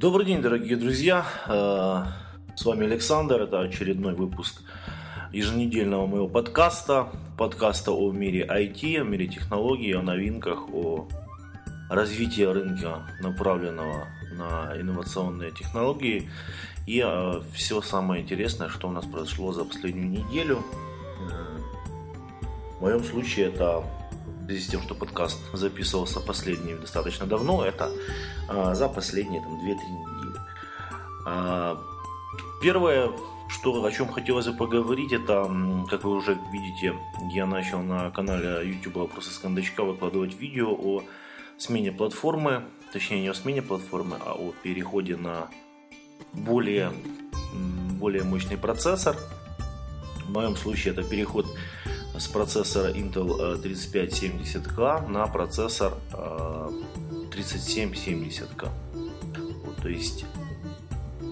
Добрый день, дорогие друзья. Э, с вами Александр. Это очередной выпуск еженедельного моего подкаста. Подкаста о мире IT, о мире технологий, о новинках, о развитии рынка, направленного на инновационные технологии и э, все самое интересное, что у нас произошло за последнюю неделю. Э, в моем случае это связи с тем, что подкаст записывался последний достаточно давно, это а, за последние там, 2-3 недели. А, первое, что, о чем хотелось бы поговорить, это, как вы уже видите, я начал на канале YouTube «Вопросы с кондачка» выкладывать видео о смене платформы, точнее не о смене платформы, а о переходе на более, более мощный процессор. В моем случае это переход с процессора Intel 3570K э, на процессор 3770K. Э, вот, то есть,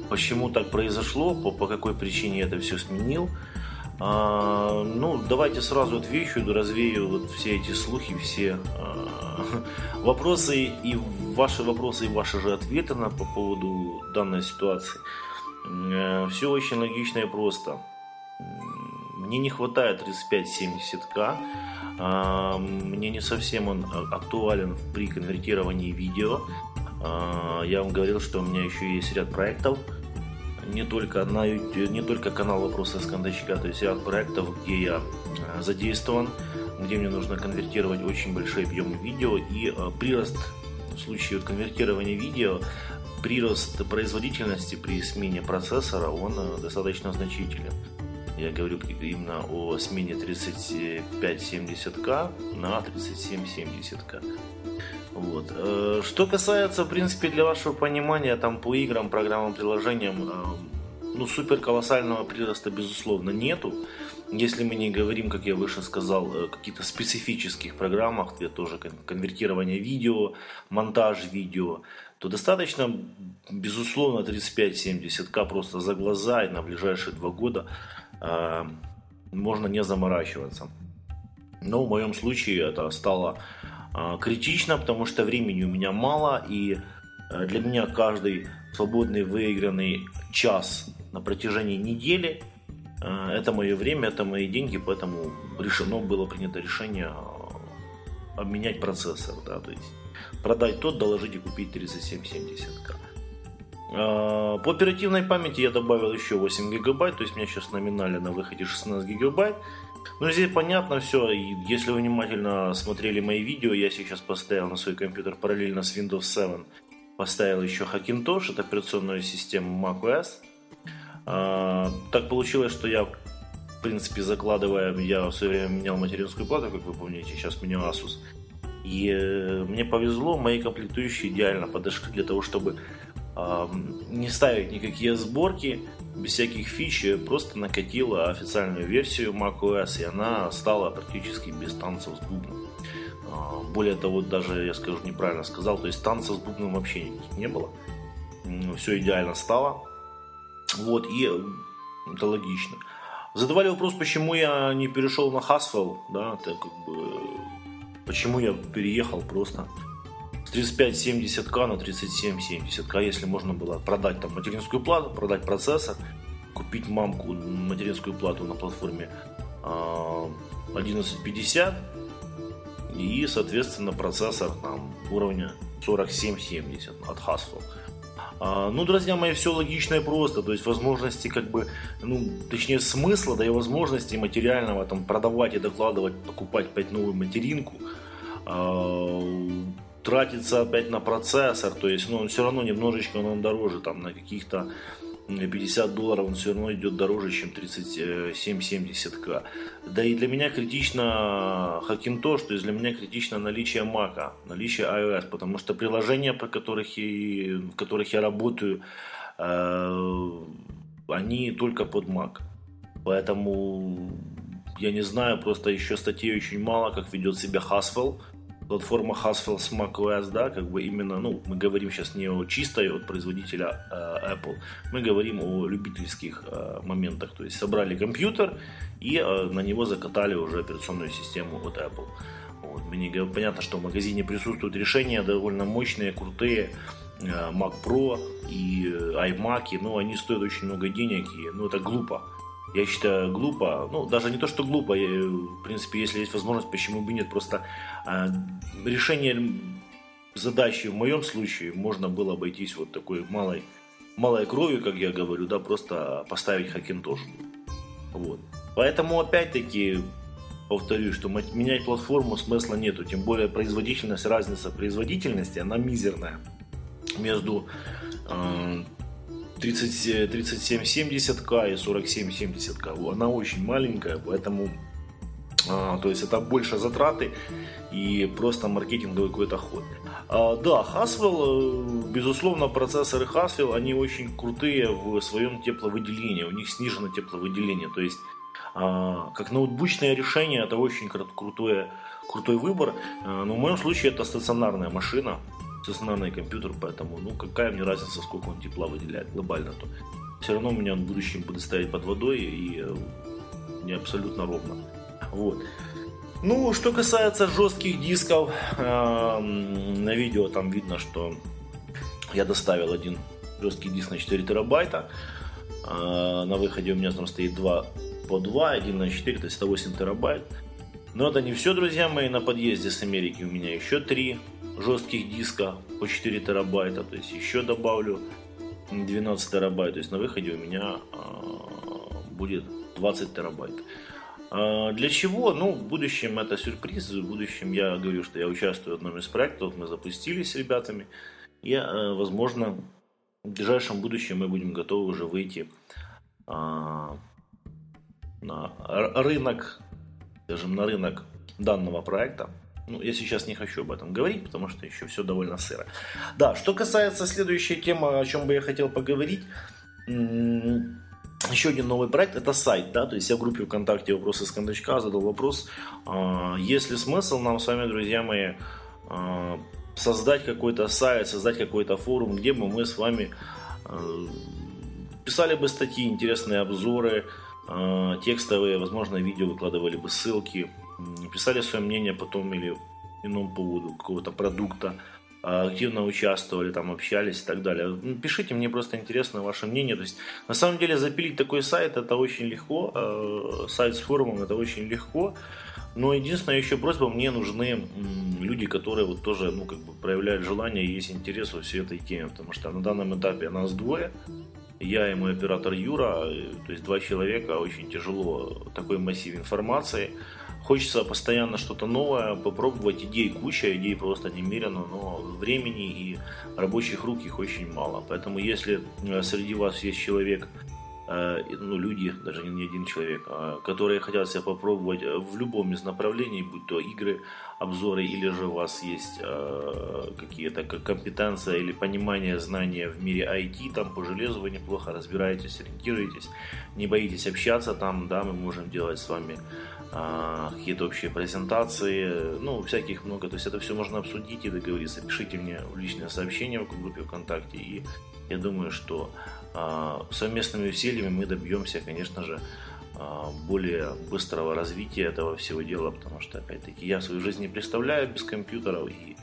почему так произошло, по, по какой причине это все сменил, а, ну, давайте сразу отвечу, развею вот все эти слухи, все а, вопросы и ваши вопросы и ваши же ответы на, по поводу данной ситуации. Э, все очень логично и просто. Мне не хватает 3570К. А, мне не совсем он а, актуален при конвертировании видео. А, я вам говорил, что у меня еще есть ряд проектов. Не только, на YouTube, не только канал «Вопросы с кондачка», то есть ряд проектов, где я задействован, где мне нужно конвертировать очень большие объемы видео. И прирост в случае конвертирования видео прирост производительности при смене процессора, он достаточно значителен. Я говорю именно о смене 3570К на 3770К. Вот. Э, что касается, в принципе, для вашего понимания, там по играм, программам, приложениям, э, ну, супер колоссального прироста, безусловно, нету. Если мы не говорим, как я выше сказал, о каких-то специфических программах, где тоже конвертирование видео, монтаж видео, то достаточно, безусловно, 35-70к просто за глаза и на ближайшие два года э, можно не заморачиваться. Но в моем случае это стало э, критично, потому что времени у меня мало, и э, для меня каждый свободный выигранный час на протяжении недели э, это мое время, это мои деньги, поэтому решено было принято решение э, обменять процессор, да, то есть продать тот, доложить и купить 3770к. А, по оперативной памяти я добавил еще 8 гигабайт, то есть у меня сейчас номинально на выходе 16 гигабайт. Ну, здесь понятно все. Если вы внимательно смотрели мои видео, я сейчас поставил на свой компьютер параллельно с Windows 7. Поставил еще Hackintosh, это операционную систему macOS. А, так получилось, что я, в принципе, закладывая, я все время менял материнскую плату, как вы помните, сейчас менял Asus. И э, мне повезло, мои комплектующие идеально подошли для того, чтобы не ставить никакие сборки, без всяких фич, просто накатила официальную версию macOS, и она стала практически без танцев с бубном. А, более того, даже, я скажу, неправильно сказал, то есть танцев с бубном вообще не было. Все идеально стало. Вот, и это логично. Задавали вопрос, почему я не перешел на Haswell, да, это как бы, почему я переехал просто с 3570к на 3770к, если можно было продать там материнскую плату, продать процессор, купить мамку материнскую плату на платформе 1150 а, и, соответственно, процессор там, уровня 4770 от Haswell. А, ну, друзья мои, все логично и просто. То есть возможности, как бы, ну, точнее, смысла, да и возможности материального там продавать и докладывать, покупать опять новую материнку. Тратится опять на процессор, то есть, ну, он все равно немножечко он дороже, там, на каких-то 50 долларов он все равно идет дороже, чем 3770к. Да и для меня критично Hackintosh, то есть для меня критично наличие Mac, наличие iOS, потому что приложения, по которых и, в которых я работаю, э, они только под Mac. Поэтому я не знаю, просто еще статей очень мало, как ведет себя Haswell, платформа Haswell macOS, да, как бы именно, ну, мы говорим сейчас не о чистой от производителя э, Apple, мы говорим о любительских э, моментах, то есть собрали компьютер и э, на него закатали уже операционную систему от Apple. Вот. Мне понятно, что в магазине присутствуют решения довольно мощные, крутые, Mac Pro и iMac, ну, они стоят очень много денег, и, ну, это глупо. Я считаю, глупо. Ну, даже не то, что глупо. Я, в принципе, если есть возможность, почему бы нет. Просто э, решение задачи в моем случае можно было обойтись вот такой малой, малой кровью, как я говорю, да, просто поставить хакинтош. Вот. Поэтому, опять-таки, повторюсь, что менять платформу смысла нету. Тем более производительность, разница производительности, она мизерная. Между э, 3770К и 4770К. Она очень маленькая, поэтому а, то есть это больше затраты и просто маркетинговый какой-то ход. А, да, Haswell, э, безусловно, процессоры Haswell, они очень крутые в своем тепловыделении, у них снижено тепловыделение, то есть а, как ноутбучное решение это очень крутое, крутой выбор, а, но в моем случае это стационарная машина, стационарный компьютер, поэтому, ну, какая мне разница, сколько он тепла выделяет глобально, то все равно у меня он в будущем будет стоять под водой и э, не абсолютно ровно. Вот. Ну, что касается жестких дисков, э, на видео там видно, что я доставил один жесткий диск на 4 терабайта. Э, на выходе у меня там стоит 2 по 2, 1 на 4, то есть 108 терабайт. Но это не все, друзья мои. На подъезде с Америки у меня еще 3 жестких диска по 4 терабайта. То есть еще добавлю 12 терабайт. То есть на выходе у меня э, будет 20 терабайт. А, для чего? Ну, в будущем это сюрприз. В будущем я говорю, что я участвую в одном из проектов. Мы запустились с ребятами. И, э, возможно, в ближайшем будущем мы будем готовы уже выйти а, на рынок, скажем, на рынок данного проекта. Ну, я сейчас не хочу об этом говорить, потому что еще все довольно сыро. Да, что касается следующей темы, о чем бы я хотел поговорить еще один новый проект это сайт, да, то есть я в группе ВКонтакте вопросы с кондачка задал вопрос, э, есть ли смысл нам с вами, друзья мои, э, создать какой-то сайт, создать какой-то форум, где бы мы с вами э, писали бы статьи, интересные обзоры, текстовые, возможно, видео выкладывали бы ссылки, писали свое мнение потом или ином поводу какого-то продукта, а, активно участвовали, там общались и так далее. Пишите, мне просто интересно ваше мнение. То есть, на самом деле, запилить такой сайт это очень легко. А, сайт с форумом это очень легко. Но единственная еще просьба, мне нужны люди, которые вот тоже, ну, как бы проявляют желание и есть интерес во всей этой теме. Потому что на данном этапе нас двое. Я и мой оператор Юра, э, то есть два человека, очень тяжело такой массив информации. Хочется постоянно что-то новое, попробовать. Идей куча, идей просто немерено, но времени и рабочих рук их очень мало. Поэтому если э, среди вас есть человек, ну, люди, даже не один человек, а, которые хотят себя попробовать в любом из направлений, будь то игры, обзоры, или же у вас есть э, какие-то компетенции или понимание, знания в мире IT, там по железу вы неплохо разбираетесь, ориентируетесь, не боитесь общаться там, да, мы можем делать с вами а, какие-то общие презентации, ну, всяких много. То есть это все можно обсудить и договориться. Пишите мне в личное сообщение в группе ВКонтакте. И я думаю, что совместными усилиями мы добьемся, конечно же, а, более быстрого развития этого всего дела, потому что, опять-таки, я свою жизнь не представляю без компьютеров, и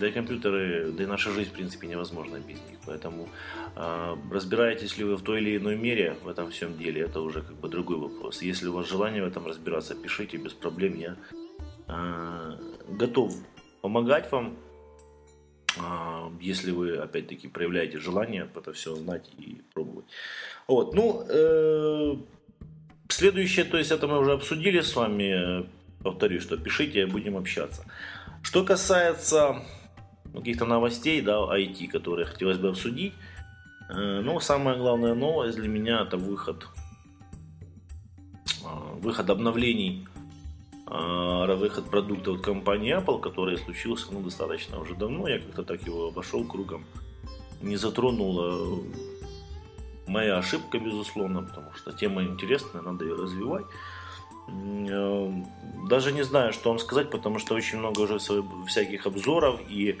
да и компьютеры, да и наша жизнь, в принципе, невозможна без них. Поэтому э, разбираетесь ли вы в той или иной мере в этом всем деле, это уже как бы другой вопрос. Если у вас желание в этом разбираться, пишите без проблем. Я готов помогать вам, если вы, опять-таки, проявляете желание это все знать и пробовать. Вот, ну, э, следующее, то есть это мы уже обсудили с вами. Повторюсь, что пишите, будем общаться. Что касается каких-то новостей, да, IT, которые хотелось бы обсудить. Э, ну, самая главная новость для меня это выход, э, выход обновлений, э, выход продукта от компании Apple, который случился ну, достаточно уже давно. Я как-то так его обошел кругом. Не затронула моя ошибка, безусловно, потому что тема интересная, надо ее развивать. Даже не знаю, что вам сказать, потому что очень много уже всяких обзоров и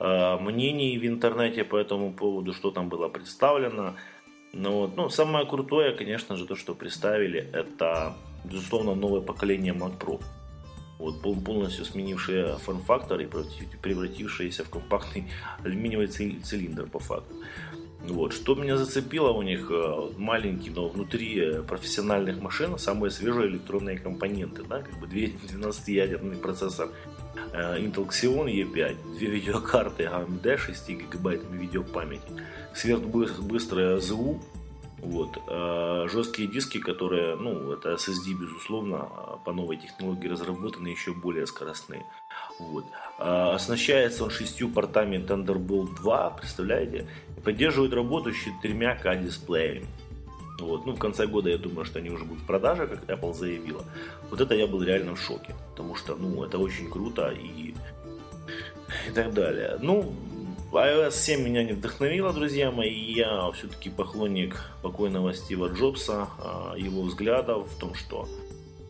Э, мнений в интернете по этому поводу, что там было представлено. Ну, вот. ну, самое крутое, конечно же, то, что представили, это, безусловно, новое поколение Mac Pro. вот, полностью сменившие форм-фактор и превратившиеся в компактный алюминиевый цилиндр по факту. Вот. Что меня зацепило у них, э, маленький, но внутри профессиональных машин самые свежие электронные компоненты. Да? Как бы 12-ядерный процессор э, Intel Xeon E5, две видеокарты AMD 6 гигабайтами видеопамяти, сверхбыстрая ЗУ, вот. А жесткие диски, которые, ну, это SSD, безусловно, по новой технологии разработаны еще более скоростные. Вот. А оснащается он шестью портами Thunderbolt 2, представляете? Поддерживает работу с четырьмя К-дисплеями. Вот. Ну, в конце года я думаю, что они уже будут в продаже, как Apple заявила. Вот это я был реально в шоке, потому что, ну, это очень круто и, и так далее. Ну, iOS 7 меня не вдохновила, друзья мои. Я все-таки поклонник покойного Стива Джобса, а, его взглядов в том, что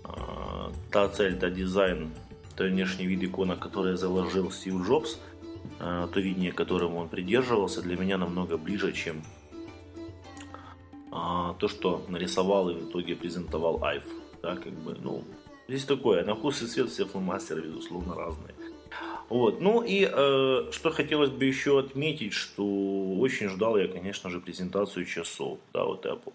а, та цель, та дизайн, то внешний вид икона, который заложил Стив Джобс, а, то видение, которому он придерживался, для меня намного ближе, чем то, что нарисовал и в итоге презентовал Айв. Да, как бы, ну, здесь такое, на вкус и цвет все фломастеры, безусловно, разные. Вот. Ну и э, что хотелось бы еще отметить, что очень ждал я, конечно же, презентацию часов, да, вот Apple.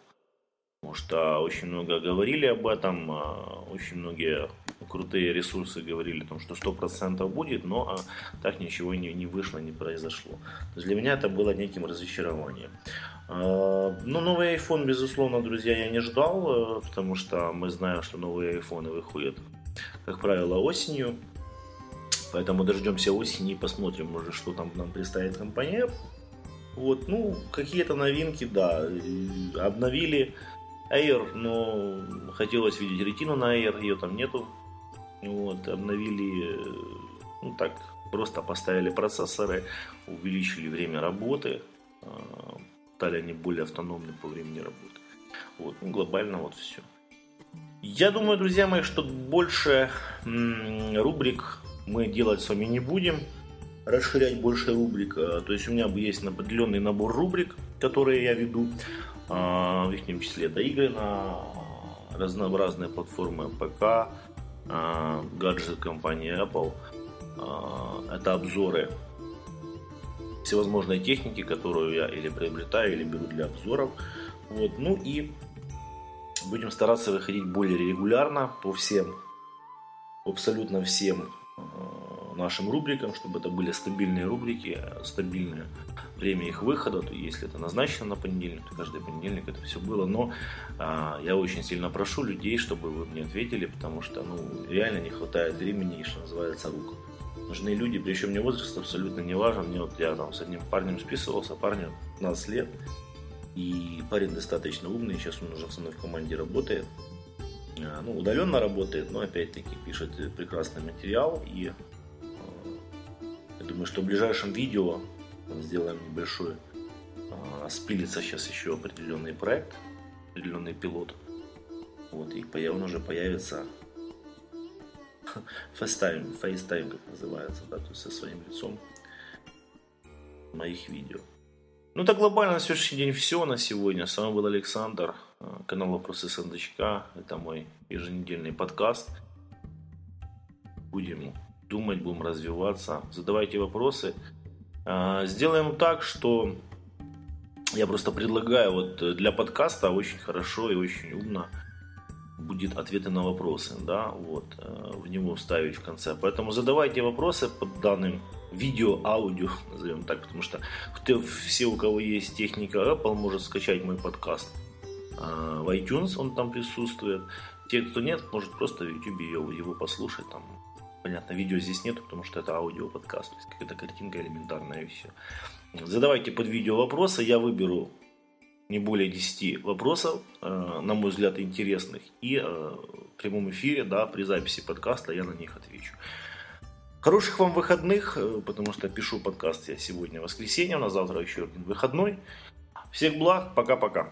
Потому что очень много говорили об этом, а, очень многие крутые ресурсы говорили о том, что 100% будет, но а, так ничего не, не вышло, не произошло. То есть для меня это было неким разочарованием. А, ну, новый iPhone, безусловно, друзья, я не ждал, э, потому что мы знаем, что новые iPhone выходят, как правило, осенью. Поэтому дождемся осени и посмотрим, может, что там нам представит компания. Вот, ну, какие-то новинки, да, обновили Air, но хотелось видеть ретину на Air, ее там нету. Вот, обновили, ну так, просто поставили процессоры, увеличили время работы, а, стали они более автономны по времени работы. Вот, ну, глобально вот все. Я думаю, друзья мои, что больше рубрик мы делать с вами не будем, расширять больше рубрик. А, то есть у меня есть определенный набор рубрик, которые я веду, а, в их числе это игры на разнообразные платформы ПК, а, гаджеты компании Apple, это обзоры всевозможной техники, которую я или приобретаю, или беру для обзоров. Вот. Ну и будем стараться выходить более регулярно по всем, абсолютно всем нашим рубрикам, чтобы это были стабильные рубрики, стабильное время их выхода. То если это назначено на понедельник, то каждый понедельник это все было. Но а, я очень сильно прошу людей, чтобы вы мне ответили, потому что ну, реально не хватает времени, что называется, рук. Нужны люди, причем мне возраст абсолютно не важен. Мне вот я там с одним парнем списывался, парню 15 лет. И парень достаточно умный, сейчас он уже со мной в команде работает. Э, ну, удаленно работает, но опять-таки пишет прекрасный материал. И э, я думаю, что в ближайшем видео сделаем небольшой, э, спилится сейчас еще определенный проект, определенный пилот. Вот, и он уже появится FaceTime, FaceTime, как называется, да, то есть со своим лицом моих видео. Ну, так глобально на сегодняшний день все на сегодня. С вами был Александр. Э, канал «Вопросы Сандочка». Это мой еженедельный подкаст. Будем думать, будем развиваться. Задавайте вопросы. Э, сделаем так, что я просто предлагаю вот для подкаста очень хорошо и очень умно будет ответы на вопросы, да, вот, э, в него вставить в конце. Поэтому задавайте вопросы под данным видео, аудио, назовем так, потому что все, у кого есть техника Apple, может скачать мой подкаст в iTunes он там присутствует. Те, кто нет, может просто в YouTube его, его послушать. Там, понятно, видео здесь нет, потому что это аудио подкаст, то есть какая-то картинка элементарная и все. Задавайте под видео вопросы, я выберу не более 10 вопросов, э, на мой взгляд, интересных. И э, в прямом эфире, да, при записи подкаста я на них отвечу. Хороших вам выходных, э, потому что пишу подкаст я сегодня воскресенье, у нас завтра еще один выходной. Всех благ, пока-пока.